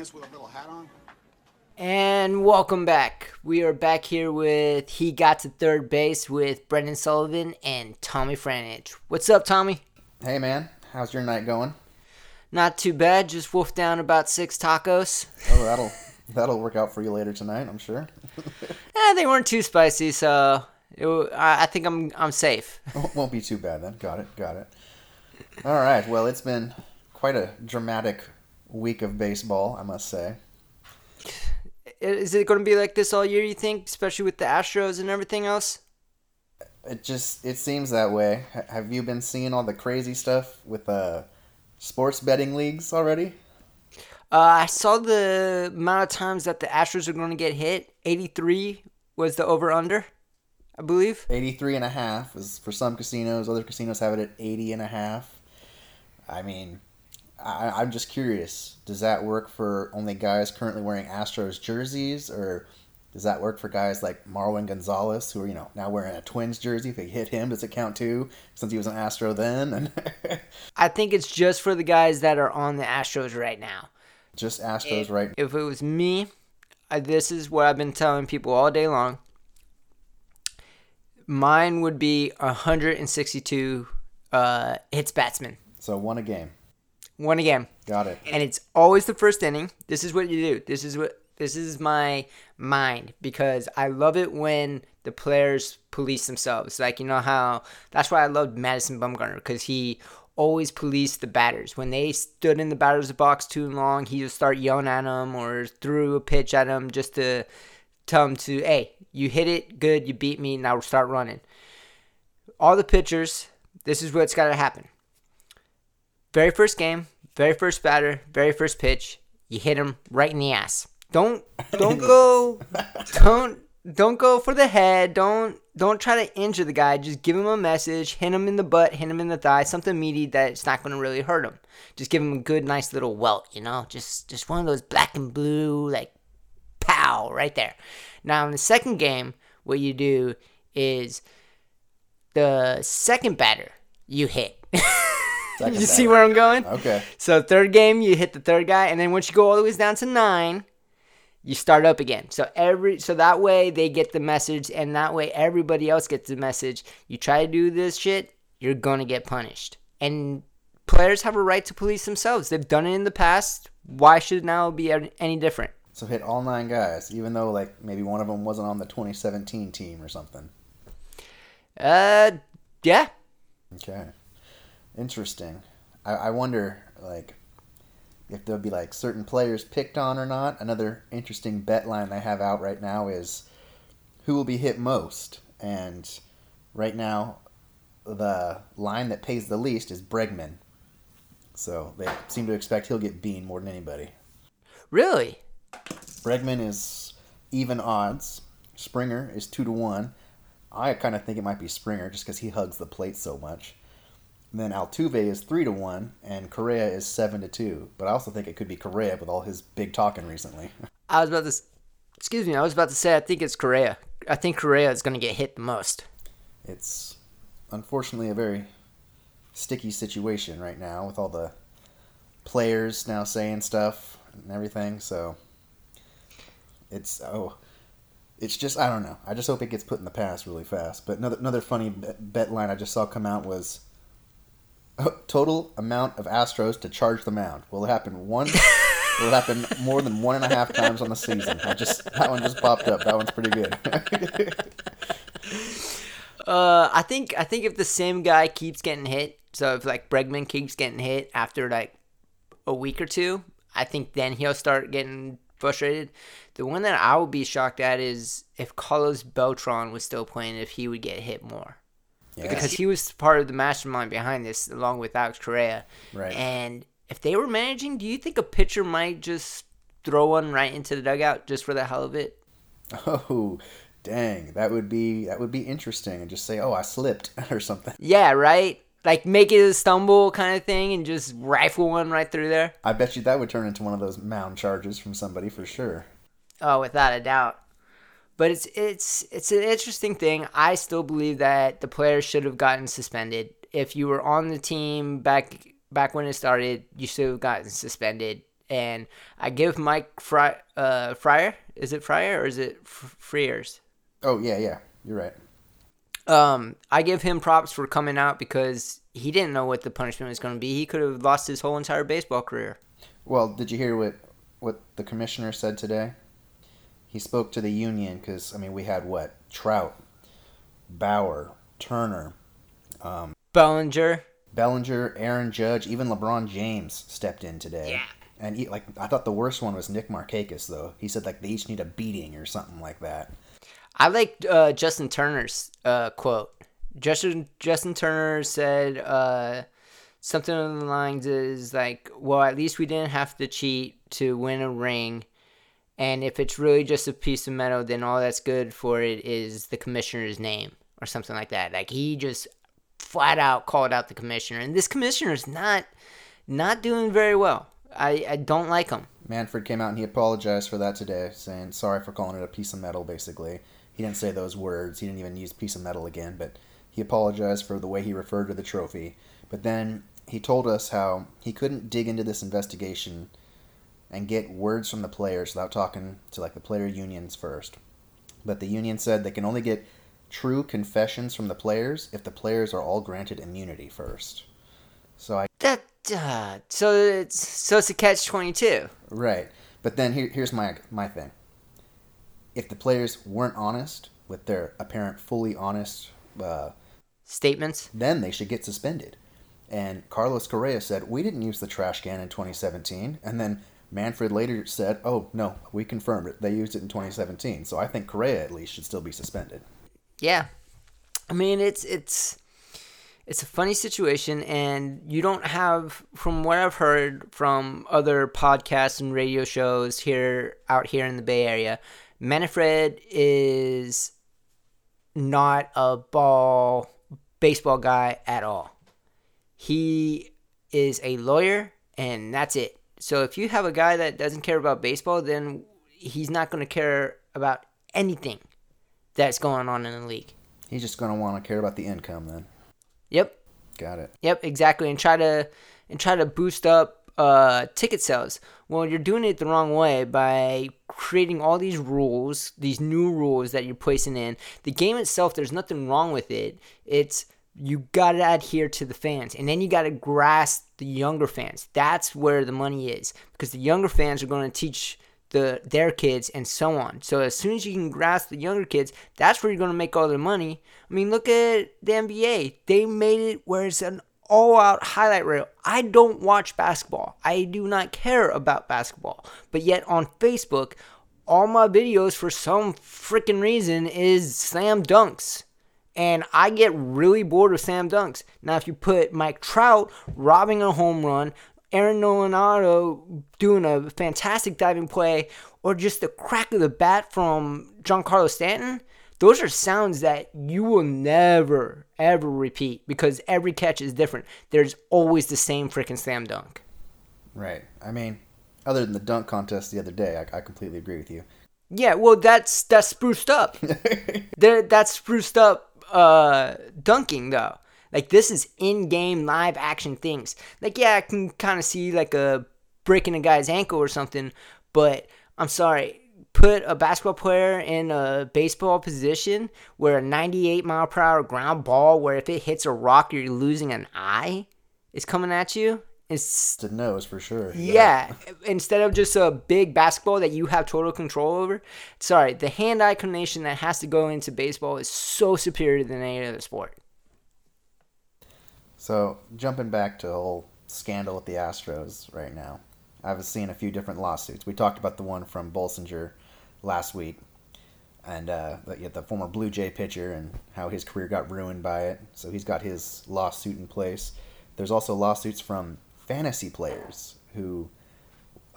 you look like a penis with a little hat on? And welcome back. We are back here with He Got to Third Base with Brenden Sullivan and Tommy Franich. What's up, Tommy? Hey man, how's your night going? Not too bad. Just wolfed down about six tacos. Oh, that'll that'll work out for you later tonight, I'm sure. Eh, they weren't too spicy, so it, I I think I'm I'm safe. Won't be too bad then. Got it, got it. All right. Well, it's been quite a dramatic week of baseball, I must say. Is it going to be like this all year? You think, especially with the Astros and everything else? It just it seems that way. Have you been seeing all the crazy stuff with uh sports betting leagues already? Uh, I saw the amount of times that the Astros are going to get hit. 83 was the over under, I believe. 83 and a half is for some casinos. Other casinos have it at 80 and a half. I mean, I, I'm just curious. Does that work for only guys currently wearing Astros jerseys, or does that work for guys like Marwin Gonzalez, who are you know now wearing a Twins jersey? If they hit him, does it count too? Since he was an Astro then, and I think it's just for the guys that are on the Astros right now. just Astros, right? If it was me, I, this is what I've been telling people all day long. Mine would be 162 uh, hits batsman. So one a game. One a game. Got it. and it's always the first inning. This is what you do. This is what this is my mind because I love it when the players police themselves. Like you know how that's why I loved Madison Bumgarner because he always policed the batters. When they stood in the batter's box too long, he would start yelling at them or threw a pitch at them just to tell them to, hey, you hit it good, you beat me, now start running. All the pitchers, this is what's got to happen very first game, very first batter, very first pitch, you hit him right in the ass. Don't don't go don't don't go for the head. Don't don't try to injure the guy. Just give him a message, hit him in the butt, hit him in the thigh, something meaty that's not going to really hurt him. Just give him a good, nice little welt. You know, just just one of those black and blue like pow right there. Now in the second game, what you do is the second batter you hit. Second you see where I'm going? Okay. So third game, you hit the third guy, and then once you go all the way down to nine, you start up again. So every so that way they get the message, and that way everybody else gets the message. You try to do this shit, you're gonna get punished. And players have a right to police themselves. They've done it in the past. Why should it now be any different? So hit all nine guys, even though like maybe one of them wasn't on the 2017 team or something. Uh, yeah. Okay. Interesting. I, I wonder, like, if there'll be, like, certain players picked on or not. Another interesting bet line they have out right now is who will be hit most. And right now, the line that pays the least is Bregman. So they seem to expect he'll get Bean more than anybody. Really? Bregman is even odds. Springer is two to one. I kind of think it might be Springer just because he hugs the plate so much. And then Altuve is three to one, and Correa is seven to two. But I also think it could be Correa with all his big talking recently. I was about to. Excuse me. I was about to say. I think it's Correa. I think Correa is gonna get hit the most. it's unfortunately a very sticky situation right now with all the players now saying stuff and everything. So it's oh, it's just I don't know. I just hope it gets put in the past really fast. But another another funny bet line I just saw come out was total amount of Astros to charge the mound. Will it happen one? will it happen more than one and a half times on the season? I just that one just popped up. That one's pretty good. Uh, I think I think if the same guy keeps getting hit, so if like Bregman keeps getting hit after like a week or two, I think then he'll start getting frustrated. The one that I would be shocked at is if Carlos Beltran was still playing, if he would get hit more. Yeah. Because he was part of the mastermind behind this, along with Alex Cora. Right. And if they were managing, do you think a pitcher might just throw one right into the dugout just for the hell of it? Oh, Dang, that would be that would be interesting, and just say, "Oh, I slipped" or something. Yeah, right. Like make it a stumble kind of thing, and just rifle one right through there. I bet you that would turn into one of those mound charges from somebody for sure. Oh, without a doubt. But it's it's it's an interesting thing. I still believe that the players should have gotten suspended. If you were on the team back back when it started, you should have gotten suspended. And I give Mike Fry, uh, Fryer, is it Fryer or is it F- Freers? Oh yeah, yeah, you're right. Um, I give him props for coming out because he didn't know what the punishment was going to be. He could have lost his whole entire baseball career. Well, did you hear what what the commissioner said today? He spoke to the union because I mean we had what Trout, Bauer, Turner, Bellinger, Bellinger, Aaron Judge, even LeBron James stepped in today. Yeah. And he, like I thought the worst one was Nick Markakis though. He said like they each need a beating or something like that. I like uh, Justin Turner's uh, quote. Justin Justin Turner said uh, something along the lines is like, "Well, at least we didn't have to cheat to win a ring, and if it's really just a piece of metal, then all that's good for it is the commissioner's name or something like that." Like he just flat out called out the commissioner, and this commissioner is not not doing very well. I, I don't like him. Manfred came out and he apologized for that today, saying sorry for calling it a piece of metal. Basically, he didn't say those words. He didn't even use piece of metal again, but he apologized for the way he referred to the trophy. But then he told us how he couldn't dig into this investigation and get words from the players without talking to like the player unions first. But the union said they can only get true confessions from the players if the players are all granted immunity first. So I That uh, so it's so it's a catch twenty two. Right. But then here, here's my my thing. If the players weren't honest with their apparent fully honest, uh, statements. then they should get suspended. And Carlos Correa said we didn't use the trash can in 2017, and then Manfred later said, "Oh no, we confirmed it. They used it in 2017." So I think Correa at least should still be suspended. Yeah, I mean it's it's it's a funny situation, and you don't have, from what I've heard from other podcasts and radio shows here out here in the Bay Area, Manfred is not a ball baseball guy at all. He is a lawyer, and that's it. So if you have a guy that doesn't care about baseball, then he's not going to care about anything that's going on in the league. He's just gonna want to care about the income then. Yep, Got it. yep, exactly, and try to and try to boost up uh, ticket sales. Well, you're doing it the wrong way by creating all these rules, these new rules that you're placing in. The game itself, there's nothing wrong with it. It's you got to adhere to the fans, and then you got to grasp the younger fans. That's where the money is because the younger fans are going to teach the their kids and so on. So as soon as you can grasp the younger kids, that's where you're going to make all their money. I mean, look at the NBA. They made it where it's an all-out highlight reel. I don't watch basketball. I do not care about basketball. But yet on Facebook, all my videos for some freaking reason is slam dunks. And I get really bored with slam dunks. Now, if you put Mike Trout robbing a home run, Aaron Nolanado doing a fantastic diving play, or just the crack of the bat from Giancarlo Stanton, those are sounds that you will never, ever repeat because every catch is different. There's always the same freaking slam dunk. Right. I mean, other than the dunk contest the other day, I, I completely agree with you. Yeah, well, that's that's spruced up. there, that's spruced up uh, dunking though. Like this is in-game live action things. Like yeah, I can kind of see like a breaking a guy's ankle or something, but I'm sorry. Put a basketball player in a baseball position where a 98 mile per hour ground ball, where if it hits a rock, you're losing an eye, is coming at you. It's To nose for sure. yeah, instead of just a big basketball that you have total control over. Sorry, the hand-eye coordination that has to go into baseball is so superior than any other sport. So jumping back to the whole scandal with the Astros right now, I've seen a few different lawsuits. We talked about the one from Bolsinger last week, and uh, the, the former Blue Jay pitcher and how his career got ruined by it. So he's got his lawsuit in place. There's also lawsuits from fantasy players who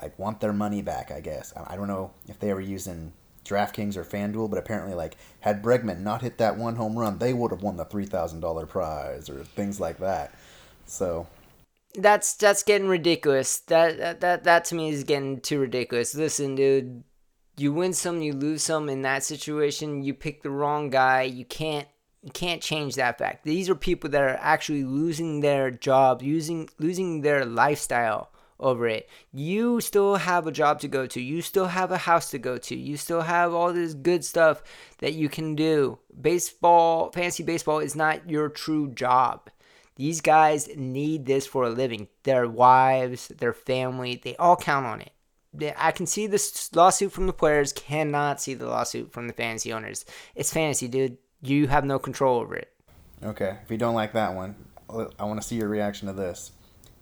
like want their money back. I guess I don't know if they were using DraftKings or FanDuel, but apparently, like, had Bregman not hit that one home run, they would have won the three thousand dollar prize or things like that. So that's that's getting ridiculous. That, that that that to me is getting too ridiculous. Listen, dude, you win some, you lose some. In that situation, you pick the wrong guy. You can't you can't change that fact. These are people that are actually losing their job, using losing their lifestyle over it. You still have a job to go to. You still have a house to go to. You still have all this good stuff that you can do. Baseball, fantasy baseball is not your true job. These guys need this for a living. Their wives, their family, they all count on it. I can see this lawsuit from the players, cannot see the lawsuit from the fantasy owners. It's fantasy, dude. You have no control over it. Okay, if you don't like that one, I want to see your reaction to this.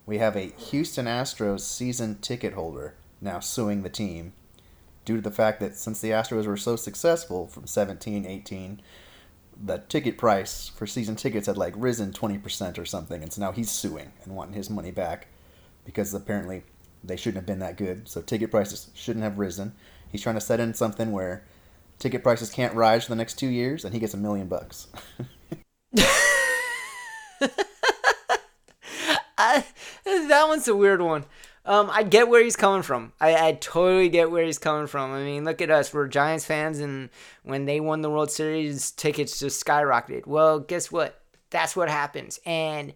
We have a Houston Astros season ticket holder now suing the team due to the fact that since the Astros were so successful from 17, 18, the ticket price for season tickets had like risen 20% or something. And so now he's suing and wanting his money back because apparently they shouldn't have been that good. So ticket prices shouldn't have risen. He's trying to set in something where ticket prices can't rise for the next two years and he gets a million bucks. I, that one's a weird one. Um, I get where he's coming from. I, I totally get where he's coming from. I mean, look at us. We're Giants fans, and when they won the World Series, tickets just skyrocketed. Well, guess what? That's what happens. And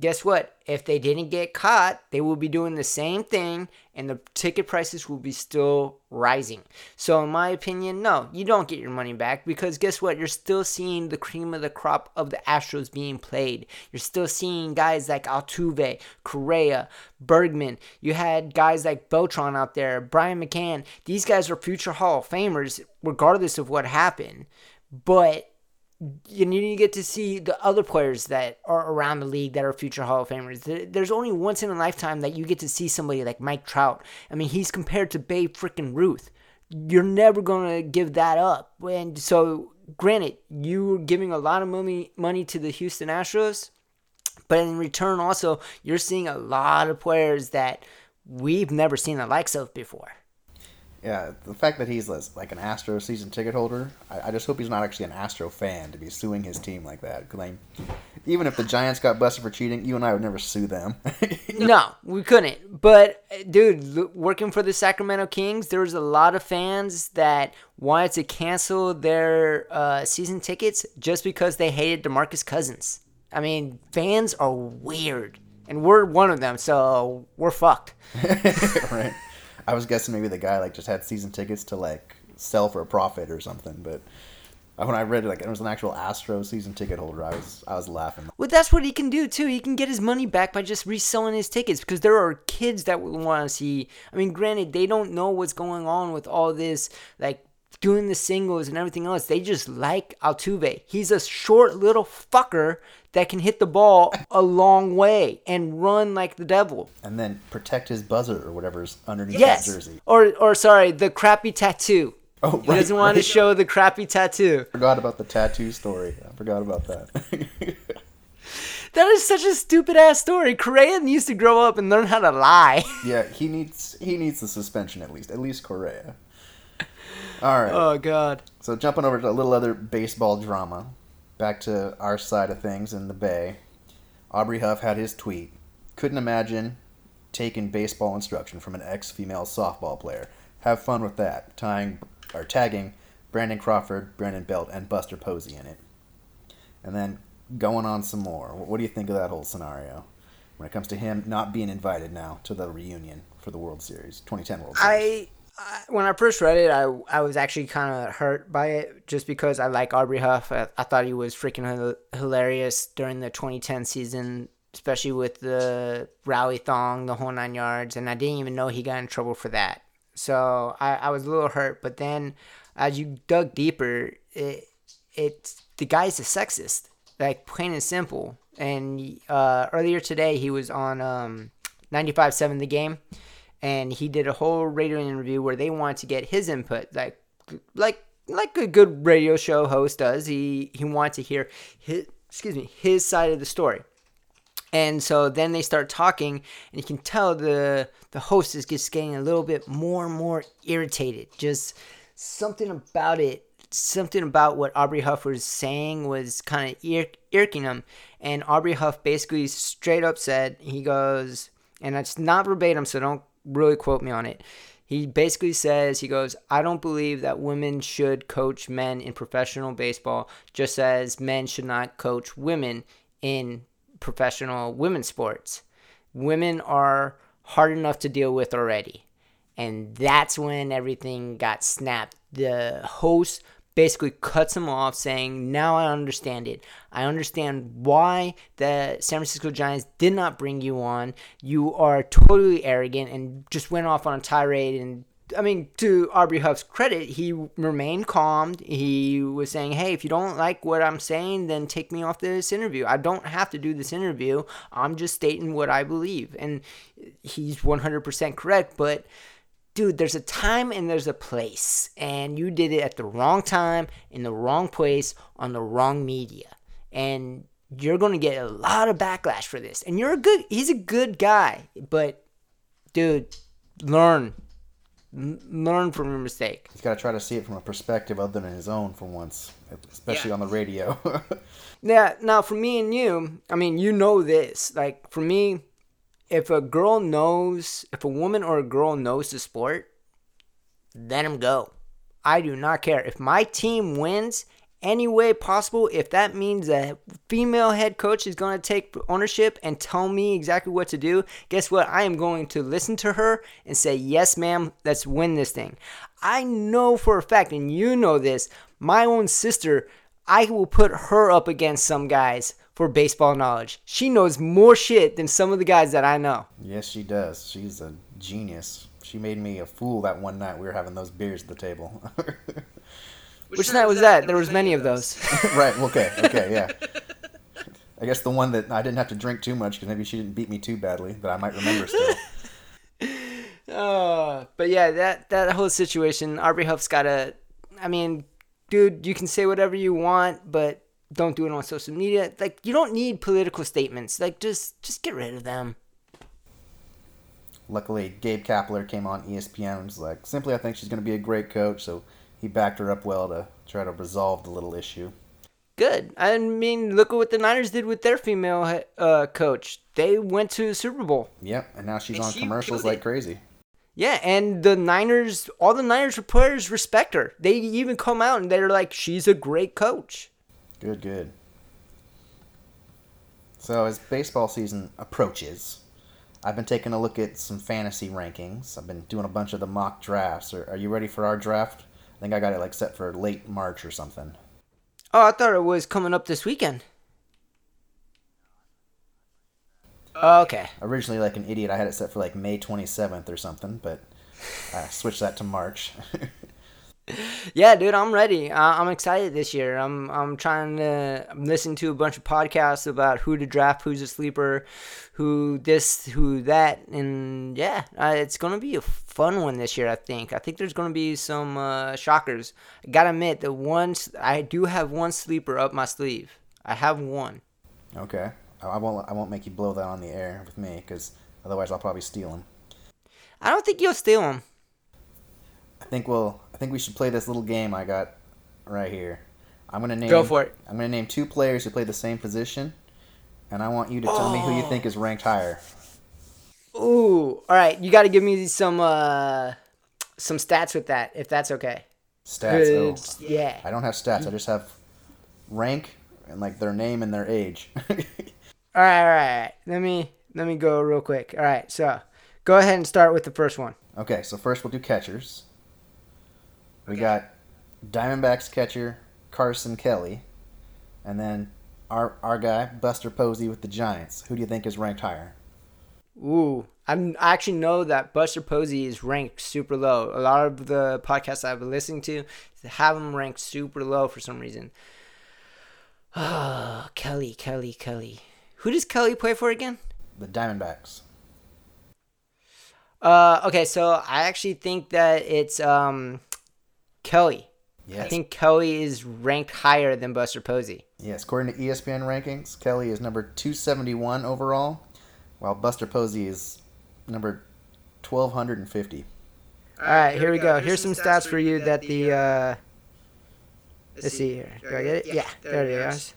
guess what? If they didn't get caught, they will be doing the same thing and the ticket prices will be still rising. So, in my opinion, no, you don't get your money back because guess what? You're still seeing the cream of the crop of the Astros being played. You're still seeing guys like Altuve, Correa, Bregman. You had guys like Beltran out there, Brian McCann. These guys are future Hall of Famers regardless of what happened. But you need to get to see the other players that are around the league that are future Hall of Famers. There's only once in a lifetime that you get to see somebody like Mike Trout. I mean, he's compared to Babe freaking Ruth. You're never gonna give that up. And so, granted, you're giving a lot of money money to the Houston Astros, but in return, also you're seeing a lot of players that we've never seen the likes of before. Yeah, the fact that he's like an Astro season ticket holder, I, I, just hope he's not actually an Astro fan to be suing his team like that. Cause even if the Giants got busted for cheating, you and I would never sue them. no, we couldn't. But dude, working for the Sacramento Kings, there was a lot of fans that wanted to cancel their uh, season tickets just because they hated DeMarcus Cousins. I mean, fans are weird, and we're one of them, so we're fucked. right. I was guessing maybe the guy like just had season tickets to like sell for a profit or something, but when I read it, like it was an actual Astro season ticket holder, I was I was laughing. Well, that's what he can do too. He can get his money back by just reselling his tickets because there are kids that want to see. I mean, granted, they don't know what's going on with all this, like doing the singles and everything else. They just like Altuve. He's a short little fucker that can hit the ball a long way and run like the devil. And then protect his buzzer or whatever's underneath yes. that jersey. Or or sorry, the crappy tattoo. Oh, right, he doesn't want right. to show the crappy tattoo. I forgot about the tattoo story. I forgot about that. that is such a stupid ass story. Correa needs to grow up and learn how to lie. yeah, he needs he needs the suspension at least. At least Correa. All right. Oh God. So jumping over to a little other baseball drama, back to our side of things in the Bay. Aubrey Huff had his tweet. Couldn't imagine taking baseball instruction from an ex-female softball player. Have fun with that. Tying or tagging Brandon Crawford, Brandon Belt, and Buster Posey in it. And then going on some more. What do you think of that whole scenario? When it comes to him not being invited now to the reunion for the World Series, 2010 World Series. I when I first read it, I I was actually kind of hurt by it just because I like Aubrey Huff. I, I thought he was freaking hilarious during the 2010 season, especially with the rally thong, the whole nine yards, and I didn't even know he got in trouble for that. So I, I was a little hurt, but then as you dug deeper, it it's the guy's a sexist, like plain and simple. And uh, earlier today, he was on um, 95.7 The Game and he did a whole radio interview where they wanted to get his input, like like like a good radio show host does. He he wanted to hear his excuse me his side of the story. And so then they start talking, and you can tell the the host is just getting a little bit more and more irritated. Just something about it, something about what Aubrey Huff was saying was kind of ir- irking him. And Aubrey Huff basically straight up said, he goes, and it's not verbatim, so don't really quote me on it. He basically says, he goes, I don't believe that women should coach men in professional baseball, just as men should not coach women in professional women's sports. Women are hard enough to deal with already. And that's when everything got snapped. The host basically cuts him off, saying, Now I understand it. I understand why the San Francisco Giants did not bring you on. You are totally arrogant and just went off on a tirade and I mean, to Aubrey Huff's credit, he remained calm. He was saying, "Hey, if you don't like what I'm saying, then take me off this interview. I don't have to do this interview. I'm just stating what I believe." And he's 100% correct, but dude, there's a time and there's a place, and you did it at the wrong time, in the wrong place, on the wrong media, and you're gonna get a lot of backlash for this. And you're a good, he's a good guy, but dude, learn, learn from your mistake. He's got to try to see it from a perspective other than his own for once, especially Yeah. on the radio. Yeah, now for me and you, I mean, you know this. Like for me, if a girl knows, if a woman or a girl knows the sport, let them go. I do not care. If my team wins any way possible, if that means a female head coach is going to take ownership and tell me exactly what to do, guess what? I am going to listen to her and say, Yes, ma'am, let's win this thing. I know for a fact, and you know this, my own sister, I will put her up against some guys for baseball knowledge. She knows more shit than some of the guys that I know. yes, she does. She's a genius. She made me a fool that one night we were having those beers at the table. Which night was that? There was many of those. right. Okay. Okay. Yeah. I guess the one that I didn't have to drink too much because maybe she didn't beat me too badly that I might remember still. Uh, but yeah, that that whole situation, Aubrey Huff's gotta. I mean, dude, you can say whatever you want, but don't do it on social media. Like, you don't need political statements. Like, just just get rid of them. Luckily, Gabe Kapler came on ESPN and was like, "Simply, I think she's going to be a great coach." So he backed her up well to try to resolve the little issue. Good. I mean, look at what the Niners did with their female uh, coach. They went to the Super Bowl. Yep. And now she's And on she commercials like crazy. Yeah, and the Niners, all the Niners players respect her. They even come out and they're like, she's a great coach. Good. Good. So as baseball season approaches, I've been taking a look at some fantasy rankings. I've been doing a bunch of the mock drafts. Are, are you ready for our draft? I think I got it like set for late March or something. Oh, I thought it was coming up this weekend. Oh, okay. Originally, like an idiot, I had it set for like May 27th or something, but I switched that to March. Yeah, dude, I'm ready. I- I'm excited this year. I'm I'm trying to. I'm to a bunch of podcasts about who to draft, who's a sleeper, who this, who that, and yeah, uh, it's gonna be a fun one this year. I think. I think there's gonna be some uh, shockers. I gotta admit, the ones I do have one sleeper up my sleeve. I have one. okay, I I won't. I won't make you blow that on the air with me, because otherwise I'll probably steal him. I don't think you'll steal him. I think we'll. I think we should play this little game I got right here. I'm gonna name. Go for it. I'm gonna name two players who play the same position, and I want you to tell me who you think is ranked higher. Ooh, all right. You got to give me some uh, some stats with that, if that's okay. Stats. Good. Oh, Yeah. I don't have stats. I just have rank and like their name and their age. All right, all right. Let me let me go real quick. All right, so go ahead and start with the first one. okay, so first we'll do catchers. We got Diamondbacks catcher Carson Kelly, and then our our guy Buster Posey with the Giants. Who do you think is ranked higher? Ooh, I'm, I actually know that Buster Posey is ranked super low. A lot of the podcasts I've been listening to have him ranked super low for some reason. Oh, Kelly, Kelly, Kelly. Who does Kelly play for again? The Diamondbacks. Uh, okay, so I actually think that it's um, Kelly. Yes. I think Kelly is ranked higher than Buster Posey. Yes, according to ESPN rankings, Kelly is number 271 overall, while Buster Posey is number 1250. All right, here we go. Here's some stats for you that the. Uh, let's see here. Do I get it? Yeah, there it is.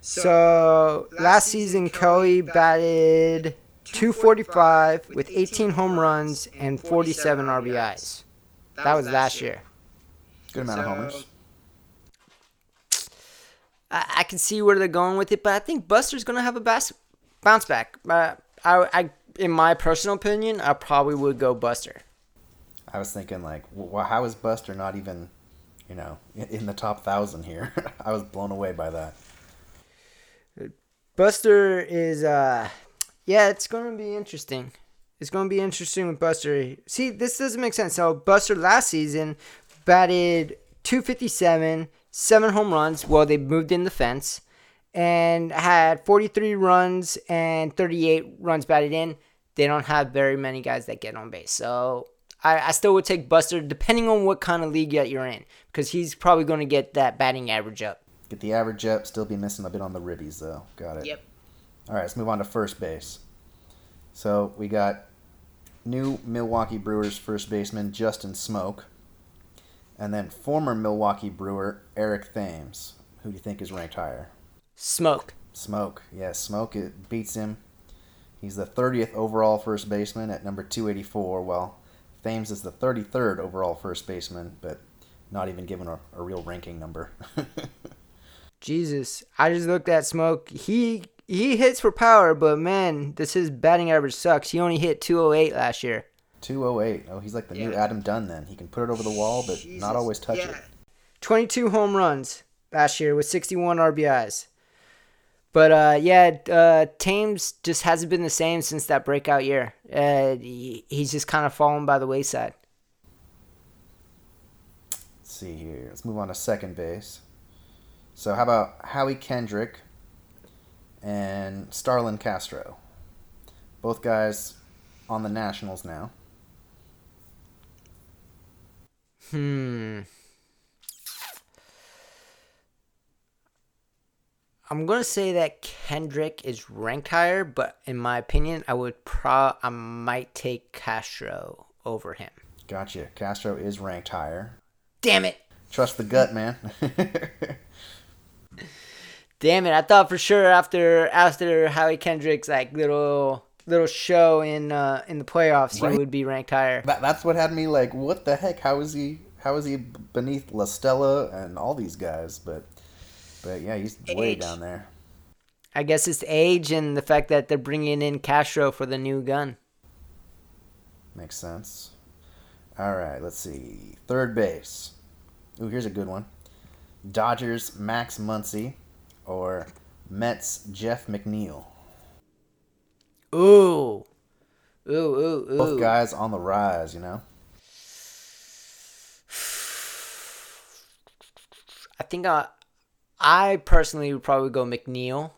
So last season, Kelly batted 245 with 18 home runs and 47 RBIs. That was last year. Good amount of homers. I, I can see where they're going with it, but I think Buster's gonna have a bas- bounce back. Uh, I, I, in my personal opinion, I probably would go Buster. I was thinking like, well, how is Buster not even, you know, in, in the top thousand here? I was blown away by that. Buster is, uh, yeah, it's gonna be interesting. It's gonna be interesting with Buster. See, this doesn't make sense. So Buster last season batted 257, seven home runs. Well, they moved in the fence and had 43 runs and 38 runs batted in. They don't have very many guys that get on base. So I, I still would take Buster depending on what kind of league that you're in because he's probably going to get that batting average up. Get the average up, still be missing a bit on the ribbies though. Got it. Yep. All right, let's move on to first base. So we got new Milwaukee Brewers first baseman Justin Smoak, and then former Milwaukee Brewer Eric Thames. Who do you think is ranked higher? Smoak. Smoak, yes, Smoak it beats him. He's the 30th overall first baseman at number 284, while Thames is the 33rd overall first baseman, but not even given a, a real ranking number. Jesus, I just looked at Smoak. He he hits for power, but man, this his batting average sucks. He only hit 208 last year. 208. Oh, he's like the new Adam Dunn then. He can put it over the wall, but Jesus. not always touch yeah. it. 22 home runs last year with 61 RBIs. But uh, yeah, uh, Thames just hasn't been the same since that breakout year. Uh, he, he's just kind of fallen by the wayside. Let's see here. Let's move on to second base. So how about Howie Kendrick and Starlin Castro? Both guys on the Nationals now. Hmm. I'm gonna say that Kendrick is ranked higher, but in my opinion, I would pro I might take Castro over him. Gotcha. Castro is ranked higher. Damn it! Trust the gut, man. Damn it! I thought for sure after after Howie Kendrick's like little little show in uh, in the playoffs, Right. he would be ranked higher. that, that's what had me like, what the heck? How is he? How is he beneath La Stella and all these guys? But, but yeah, he's way down there. I guess it's age and the fact that they're bringing in Castro for the new gun. Makes sense. All right, let's see. Third base. Ooh, here's a good one. Dodgers Max Muncy or Mets Jeff McNeil. Ooh, ooh, ooh, ooh. Both guys on the rise, you know. I think I, I personally would probably go McNeil,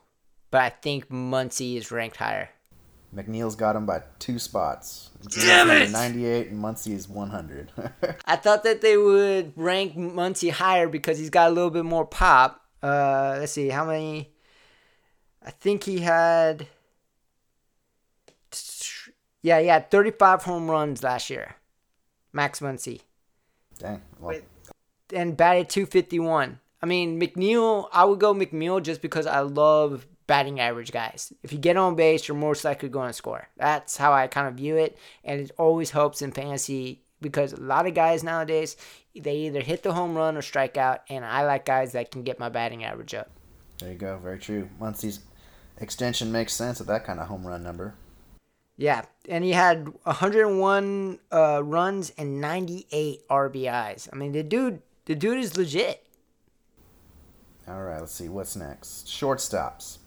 but I think Muncy is ranked higher. McNeil's got him by two spots. Damn it! 98 and Muncy is 100. I thought that they would rank Muncy higher because he's got a little bit more pop. Uh, let's see how many. I think he had. Yeah, he had 35 home runs last year. Max Muncy. Dang. Well, and batted 251. I mean, McNeil, I would go McNeil just because I love batting average guys. If you get on base, you're most likely going to score. That's how I kind of view it. And it always helps in fantasy because a lot of guys nowadays, they either hit the home run or strike out. And I like guys that can get my batting average up. there you go. Very true. Muncy's extension makes sense at that kind of home run number. Yeah. And he had 101 uh, runs and 98 RBIs. I mean, the dude, the dude is legit. All right, let's see. What's next? Shortstops.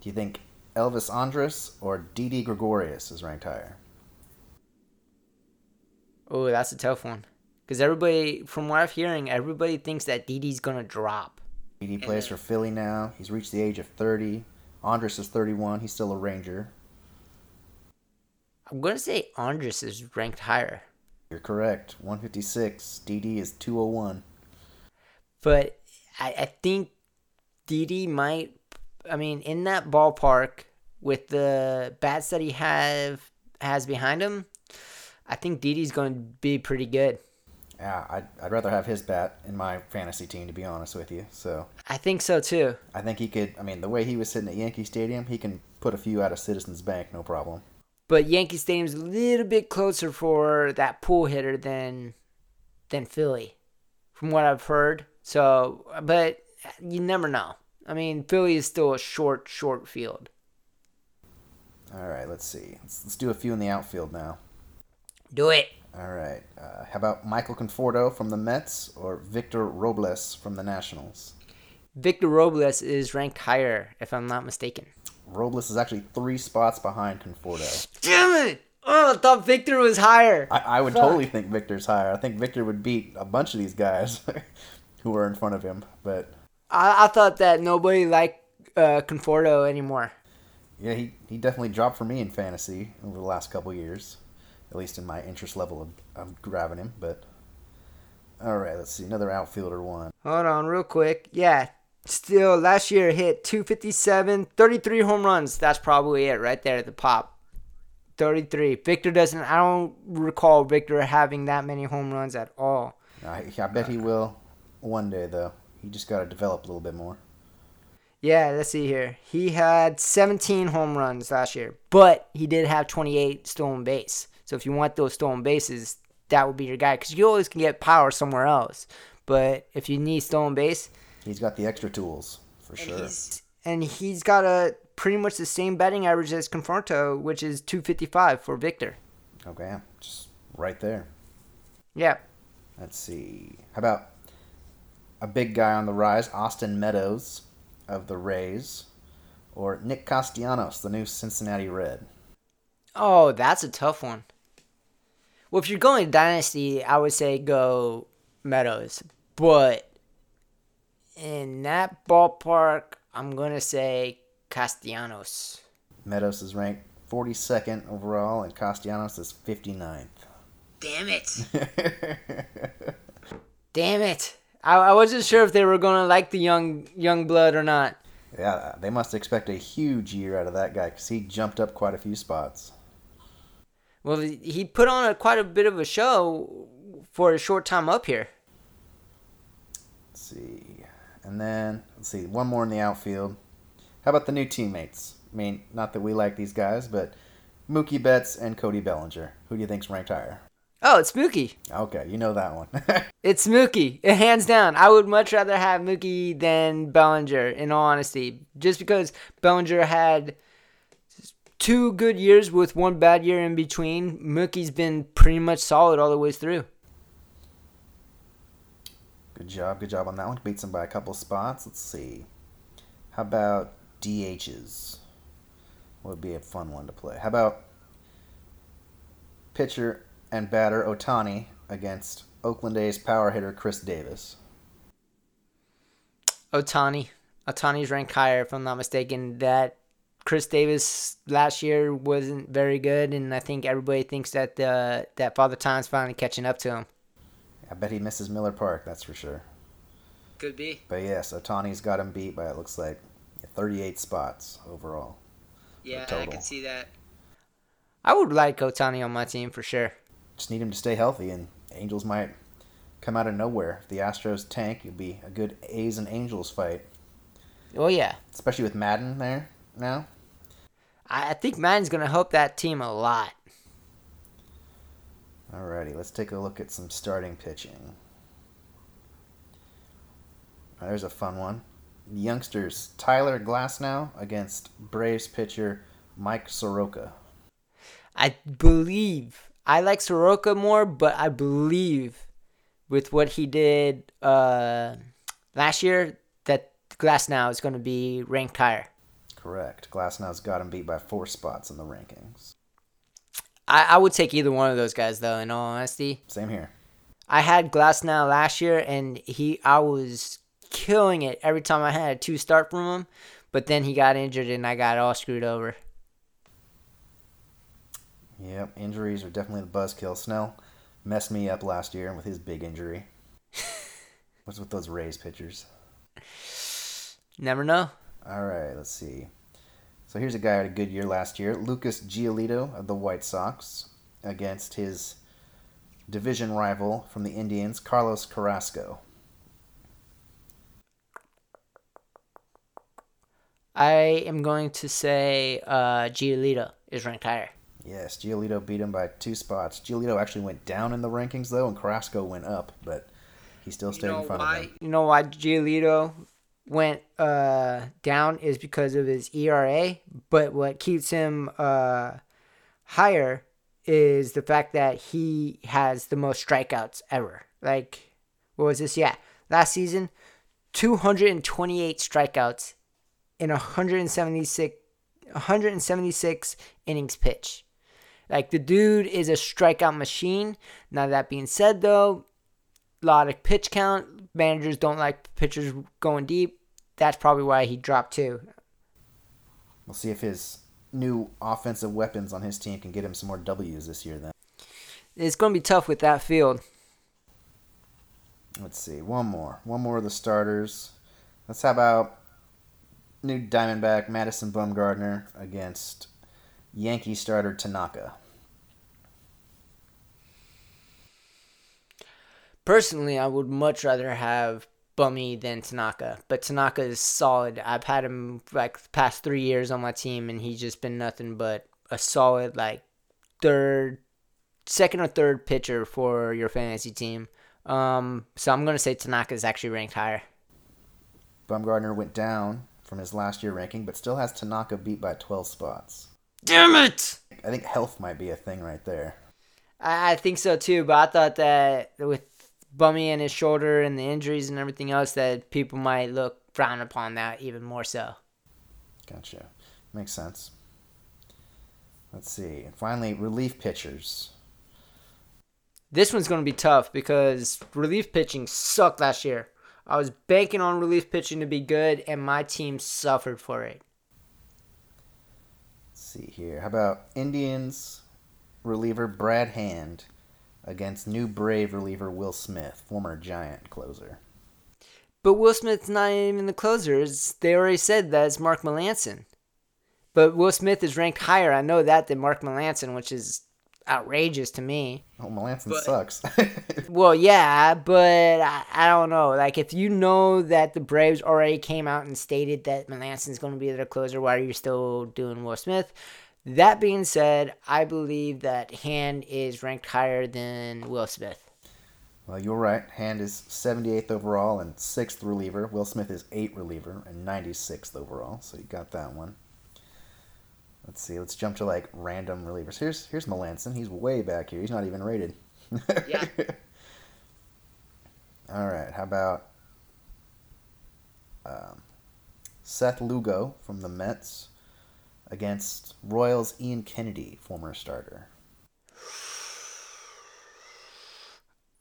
Do you think Elvis Andrus or Didi Gregorius is ranked higher? Oh, that's a tough one. Because everybody, from what I'm hearing, everybody thinks that Didi's gonna drop. Didi plays for Philly now. He's reached the age of 30. Andrus is 31. He's still a Ranger. I'm gonna say Andrus is ranked higher, You're correct. 156. Didi is 201. but I, I think Didi might. I mean, in that ballpark with the bats that he have has behind him, I think Didi's going to be pretty good. Yeah, I'd, I'd rather have his bat in my fantasy team, to be honest with you. So I think so too. I think he could. I mean, the way he was sitting at Yankee Stadium, he can put a few out of Citizens Bank, no problem. But Yankee Stadium's a little bit closer for that pull hitter than than Philly, from what I've heard. So, but you never know. I mean, Philly is still a short, short field. All right, let's see. Let's, let's do a few in the outfield now. Do it. All right. Uh, how about Michael Conforto from the Mets or Victor Robles from the Nationals? Victor Robles is ranked higher, if I'm not mistaken. Robles is actually three spots behind Conforto. Damn it! Oh, I thought Victor was higher. I, I would Fuck. totally think Victor's higher. I think Victor would beat a bunch of these guys who were in front of him. But I, I thought that nobody liked uh, Conforto anymore. yeah, he, he definitely dropped for me in fantasy over the last couple years, at least in my interest level of, of grabbing him. But all right, let's see another outfielder one. Hold on, real quick. Yeah, still last year hit 257, 33 home runs. That's probably it right there at the pop. 33. Victor doesn't, I don't recall Victor having that many home runs at all. I, I bet he will one day though. He just got to develop a little bit more. Yeah, let's see here. He had 17 home runs last year, but he did have 28 stolen base. So if you want those stolen bases, that would be your guy because you always can get power somewhere else. But if you need stolen base, He's got the extra tools for and sure. he's and he's got a pretty much the same batting average as Conforto, which is 255 for Victor. Okay, just right there. Yeah, Let's see. How about a big guy on the rise, Austin Meadows of the Rays, or Nick Castellanos, the new Cincinnati Red? Oh, that's a tough one. Well, if you're going dynasty, I would say go Meadows. But in that ballpark, I'm going to say Castellanos. Meadows is ranked 42nd overall, and Castellanos is 59th. Damn it. Damn it. I, I wasn't sure if they were going to like the young young blood or not. yeah, they must expect a huge year out of that guy because he jumped up quite a few spots. Well, he put on a, quite a bit of a show for a short time up here. Let's see. And then, let's see, one more in the outfield. How about the new teammates? I mean, not that we like these guys, but Mookie Betts and Cody Bellinger. Who do you think's ranked higher? Oh, it's Mookie. Okay, you know that one. It's Mookie, hands down. I would much rather have Mookie than Bellinger, in all honesty, just because Bellinger had two good years with one bad year in between. Mookie's been pretty much solid all the way through. good job, good job on that one. Beats him by a couple spots. Let's see. How about DHs? Would be a fun one to play? How about pitcher and batter Ohtani against Oakland A's power hitter Khris Davis? Ohtani. Ohtani's ranked higher, if I'm not mistaken. That Khris Davis last year wasn't very good, and I think everybody thinks that uh, that Father Time's finally catching up to him. I bet he misses Miller Park, that's for sure. Could be. But yes, Ohtani's got him beat by it looks like 38 spots overall. Yeah, I could see that. I would like Ohtani on my team for sure. Just need him to stay healthy, and Angels might come out of nowhere. If the Astros tank, it'll be a good A's and Angels fight, Oh yeah, especially with Maddon there now. I I think Maddon's gonna help that team a lot. Alrighty, let's take a look at some starting pitching. There's a fun one. The youngsters Tyler Glasnow against Braves pitcher Mike Soroka. I believe I like Soroka more, but I believe with what he did uh, last year that Glasnow is going to be ranked higher. Correct. Glasnow's got him beat by four spots in the rankings. I, I would take either one of those guys though. In all honesty, Same here. I had Glasnow last year, and he I was killing it every time I had a two start from him. But then he got injured, and I got all screwed over. Yep, injuries are definitely the buzzkill. Snell messed me up last year with his big injury. What's with those Rays pitchers? Never know. All right, let's see. So here's a guy who had a good year last year, Lucas Giolito of the White Sox, against his division rival from the Indians, Carlos Carrasco. I am going to say uh, Giolito is ranked higher. Yes, Giolito beat him by two spots. Giolito actually went down in the rankings though, and Carrasco went up, but he still stayed in front of him. You know why Giolito went uh, down is because of his ERA, but what keeps him uh, higher is the fact that he has the most strikeouts ever. Like, what was this? Yeah, last season, 228 strikeouts in 176, 176 innings pitched. Like, the dude is a strikeout machine. Now, that being said, though, a lot of pitch count. Managers don't like pitchers going deep. That's probably why he dropped too. We'll see if his new offensive weapons on his team can get him some more W's this year then. It's going to be tough with that field. Let's see. One more. One more of the starters. Let's how about new Diamondback Madison Bumgarner against Yankee starter Tanaka. Personally, I would much rather have Bummy than Tanaka, but Tanaka is solid. I've had him like the past three years on my team, and he's just been nothing but a solid like third, second or third pitcher for your fantasy team. Um, so I'm gonna say Tanaka is actually ranked higher. Bumgarner went down from his last year ranking, but still has Tanaka beat by 12 spots. Damn it! I think health might be a thing right there. I think so too, but I thought that with Bummy and his shoulder and the injuries and everything else, that people might look frown upon that even more so. Gotcha. Makes sense. Let's see. And finally, relief pitchers. This one's going to be tough because relief pitching sucked last year. I was banking on relief pitching to be good, and my team suffered for it. Let's see here. How about Indians reliever Brad Hand against new Brave reliever Will Smith, former Giant closer? But Will Smith's not even the closer. It's, they already said that it's Mark Melancon. But Will Smith is ranked higher. I know that than Mark Melancon, which is outrageous to me. Oh, Melancon But- sucks. Well, yeah, but I, I don't know. Like, if you know that the Braves already came out and stated that Melancon's going to be their closer, why are you still doing Will Smith? That being said, I believe that Hand is ranked higher than Will Smith. well, you're right. Hand is 78th overall and 6th reliever. Will Smith is 8th reliever and 96th overall. So you got that one. Let's see. Let's jump to like random relievers. Here's here's Melancon. He's way back here. He's not even rated. Yeah. All right. How about um, Seth Lugo from the Mets against Royals Ian Kennedy, former starter.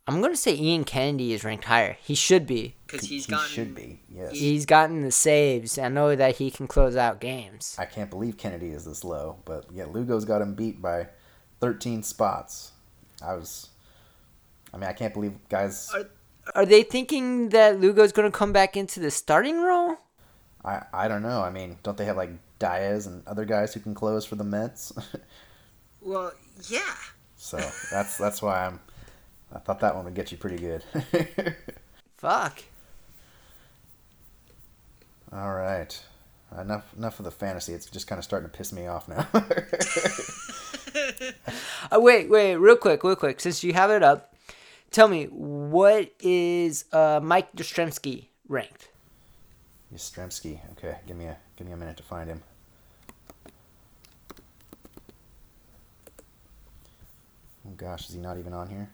I'm going to say Ian Kennedy is ranked higher. He should be. Because he he's gotten, should be. Yes. He's gotten the saves. I know that he can close out games. I can't believe Kennedy is this low, but yeah, Lugo's got him beat by 13 spots. I was, I mean, I can't believe guys. Are they thinking that Lugo's going to come back into the starting role? I I don't know. I mean, don't they have like Diaz and other guys who can close for the Mets? Well, yeah. so that's that's why I'm. I thought that one would get you pretty good. Fuck. All right. Enough enough of the fantasy. It's just kind of starting to piss me off now. Uh, wait, wait, real quick, real quick. Since you have it up, tell me what is uh, Mike Yastrzemski ranked? Yastrzemski. Okay, give me a give me a minute to find him. Oh gosh, is he not even on here?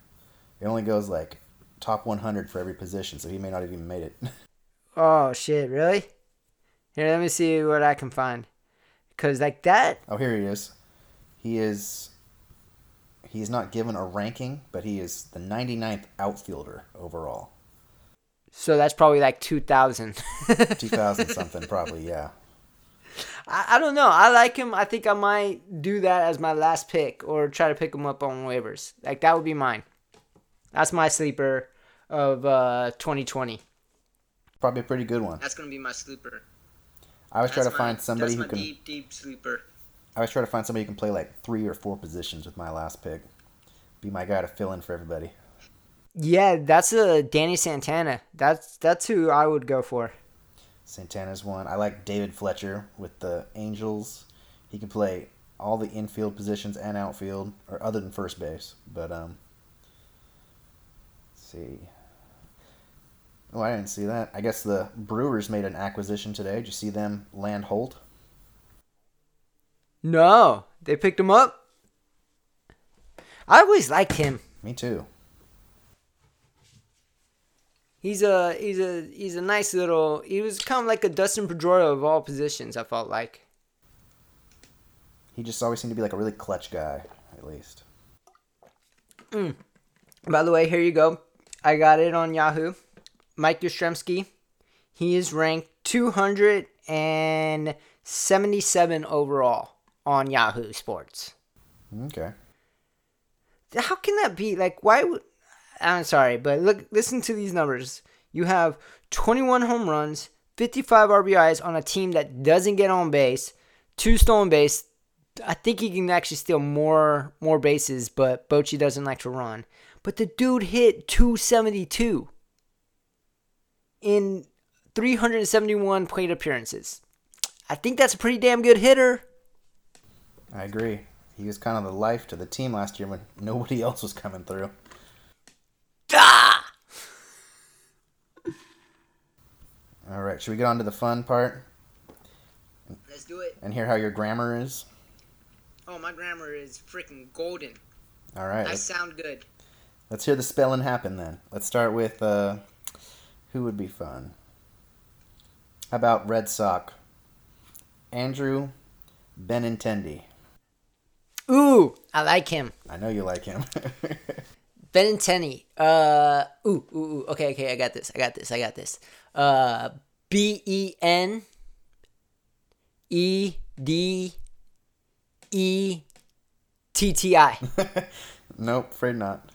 It only goes like top 100 for every position, so he may not have even made it. Oh shit, really? Here, let me see what I can find. Cause like that, oh, here he is. He is. He is not given a ranking, but he is the 99th outfielder overall. So that's probably like two thousand. 2000 something, probably, yeah. I, I don't know. I like him. I think I might do that as my last pick or try to pick him up on waivers. Like that would be mine. That's my sleeper of uh 2020. Probably a pretty good one. That's gonna be my sleeper. I always try to find somebody who can. That's a deep, deep sleeper. I always try to find somebody who can play like three or four positions with my last pick. be my guy to fill in for everybody. Yeah, that's a Danny Santana. That's that's who I would go for. Santana's one. I like David Fletcher with the Angels. He can play all the infield positions and outfield, or other than first base. But um, let's see. Oh, I didn't see that. I guess the Brewers made an acquisition today. Did you see them land Holt? No, they picked him up. I always liked him. Me too. He's a he's a he's a nice little. He was kind of like a Dustin Pedroia of all positions. I felt like. He just always seemed to be like a really clutch guy, at least. Mm. By the way, here you go. I got it on Yahoo. Mike Yastrzemski. He is ranked 277 overall on Yahoo Sports. Okay. How can that be? Like, why would. I'm sorry, but look, listen to these numbers. You have 21 home runs, 55 RBIs on a team that doesn't get on base, two stolen base. I think he can actually steal more more bases, but Bochy doesn't like to run. But the dude hit 272 in 371 plate appearances. I think that's a pretty damn good hitter. I agree. He was kind of the life to the team last year when nobody else was coming through. Ah! All right, should we get on to the fun part Let's do it. and hear how your grammar is? Oh, my grammar is freaking golden. All right, I let's, sound good. let's hear the spelling happen then. Let's start with uh, who would be fun. How about Red Sox? Andrew Benintendi. Ooh, I like him. I know you like him. Benintendi. Uh, ooh, ooh, ooh. Okay, okay, I got this. I got this. I got this. Uh, B E N E D E T T I. nope, afraid not.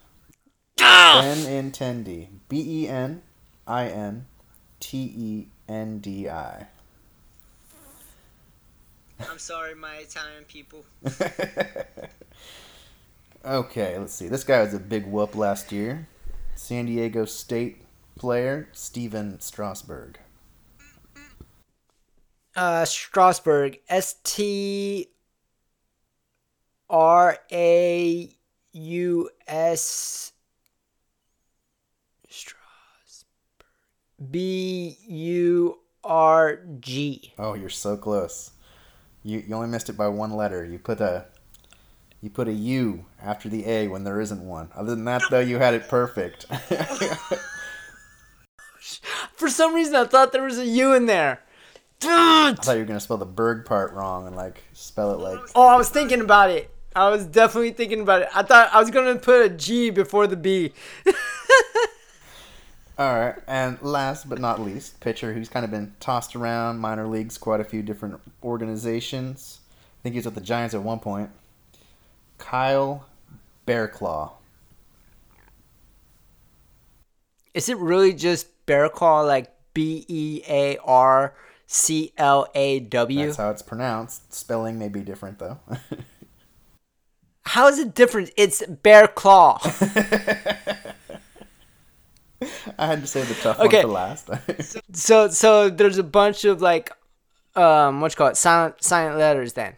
Benintendi. B E N I N T E N D I. I'm sorry, my Italian people. Okay, let's see. This guy was a big whoop last year. San Diego State player Stephen Strasburg. Uh, Strasburg. S T R A U S. Strasburg. B U R G. Oh, you're so close. You you only missed it by one letter. You put a you put a U after the A when there isn't one. Other than that, though, you had it perfect. For some reason, I thought there was a U in there. I thought you were gonna spell the Berg part wrong and like spell it like Oh, I was thinking about it. I was definitely thinking about it. I thought I was gonna put a G before the B. All right, and last but not least, pitcher who's kind of been tossed around minor leagues, quite a few different organizations. I think he was with the Giants at one point. Kyle Barraclough. Is it really just Bearclaw, like B E A R C L A W? That's how it's pronounced. Spelling may be different though. How is it different? It's Bearclaw. I had to say the tough Okay. one for last. so, so there's a bunch of like, um, what you call it, silent, silent letters. Then,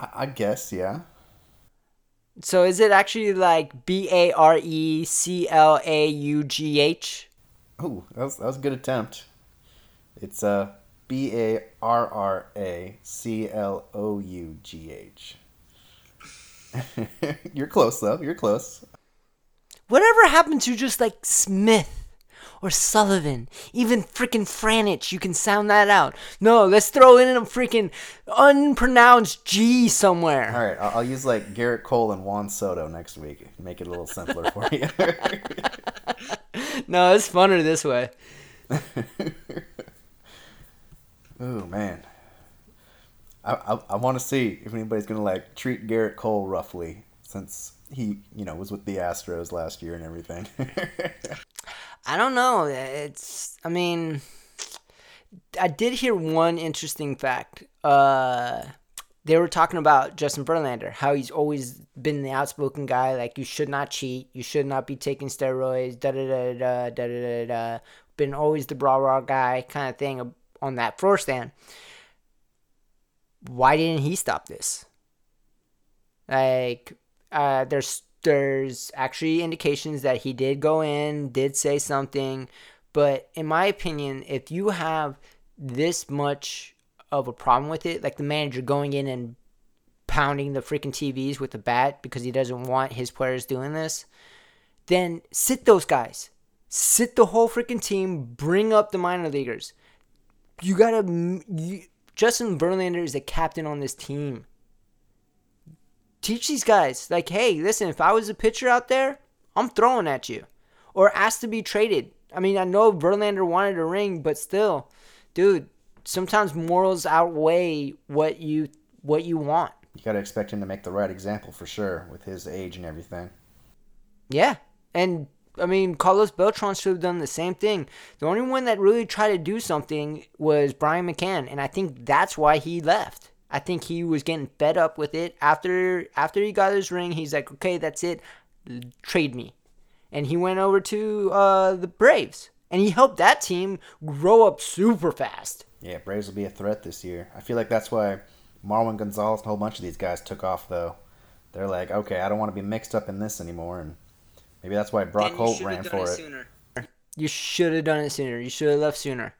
I, I guess, yeah. So is it actually like B A R E C L A U G H? Oh, that was, that was a good attempt. It's uh, B A R R A C L O U G H. You're close though. You're close. Whatever happened to just like Smith or Sullivan, even freaking Franich? You can sound that out. No, let's throw in a freaking unpronounced G somewhere. All right, I'll, I'll use like Gerrit Cole and Juan Soto next week. Make it a little simpler for you. No, it's funner this way. oh man, I I, I want to see if anybody's gonna like treat Gerrit Cole roughly since he you know was with the Astros last year and everything. I don't know. It's, I mean, I did hear one interesting fact. Uh, they were talking about Justin Verlander, how he's always been the outspoken guy, like you should not cheat, you should not be taking steroids, da da da da da da da. Been always the bra bra guy kind of thing on that floor stand. Why didn't he stop this? Like, uh, there's there's actually indications that he did go in, did say something, but in my opinion, if you have this much of a problem with it, like the manager going in and pounding the freaking TVs with a bat because he doesn't want his players doing this, then sit those guys. Sit the whole freaking team, bring up the minor leaguers. You gotta. You, Justin Verlander is the captain on this team teach these guys like hey listen if i was a pitcher out there i'm throwing at you. Or asked to be traded. I mean i know verlander wanted a ring but still dude sometimes morals outweigh what you what you want. You got to expect him to make the right example for sure with his age and everything. yeah. And i mean carlos beltran should have done the same thing. The only one that really tried to do something was brian mccann and i think that's why he left I think he was getting fed up with it after after he got his ring. He's like, okay, that's it, trade me, and he went over to uh, the Braves, and he helped that team grow up super fast. Yeah, Braves will be a threat this year. I feel like that's why Marwin Gonzalez and a whole bunch of these guys took off though. They're like, okay, I don't want to be mixed up in this anymore, and maybe that's why Brock Holt ran for it. it you should have done it sooner. You should have left sooner.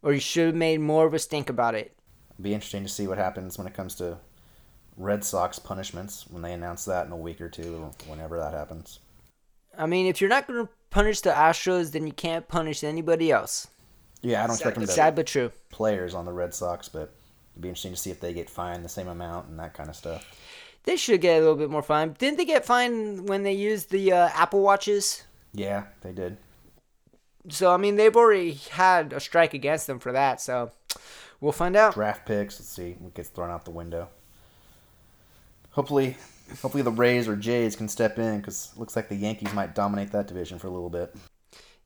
Or you should have made more of a stink about it be interesting to see what happens when it comes to Red Sox punishments when they announce that in a week or two, or whenever that happens. I mean, if you're not going to punish the Astros, then you can't punish anybody else. Yeah, I don't expect them to. Sad but true. Players on the Red Sox, but it'd be interesting to see if they get fined the same amount and that kind of stuff. They should get a little bit more fine. Didn't they get fined when they used the uh, Apple Watches? Yeah, they did. So I mean, they've already had a strike against them for that. So We'll find out. Draft picks. Let's see what gets thrown out the window. Hopefully, hopefully the Rays or Jays can step in because looks like the Yankees might dominate that division for a little bit.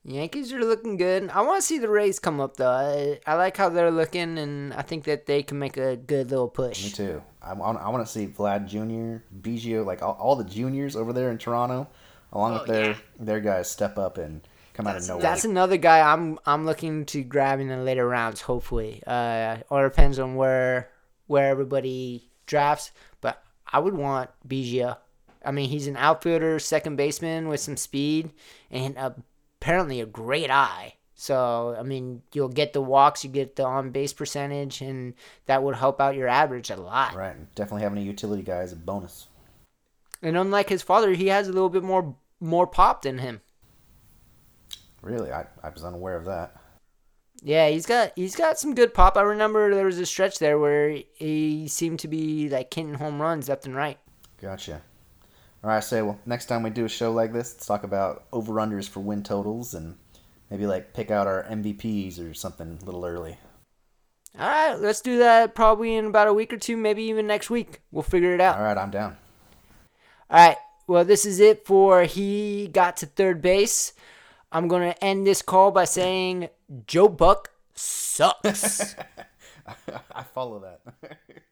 Yankees are looking good. I want to see the Rays come up though. I, I like how they're looking, and I think that they can make a good little push. Me too. I, I want to see Vlad Jr., Biggio, like all, all the juniors over there in Toronto, along oh, with their yeah. their guys, step up and come out of nowhere. That's another guy I'm I'm looking to grab in the later rounds, hopefully. Uh, or depends on where where everybody drafts. But I would want Biggio. I mean, he's an outfielder, second baseman with some speed, and apparently a great eye. So I mean, you'll get the walks, you get the on base percentage, and that would help out your average a lot. Right, definitely having a utility guy is a bonus. And unlike his father, he has a little bit more more pop than him. Really, I, I was unaware of that. Yeah, he's got he's got some good pop. I remember there was a stretch there where he seemed to be like hitting home runs left and right. Gotcha. All right, say well, next time we do a show like this, let's talk about over unders for win totals and maybe like pick out our MVPs or something a little early. All right, let's do that probably in about a week or two, maybe even next week. We'll figure it out. All right, I'm down. All right, well, this is it for he got to third base. I'm going to end this call by saying Joe Buck sucks. I follow that.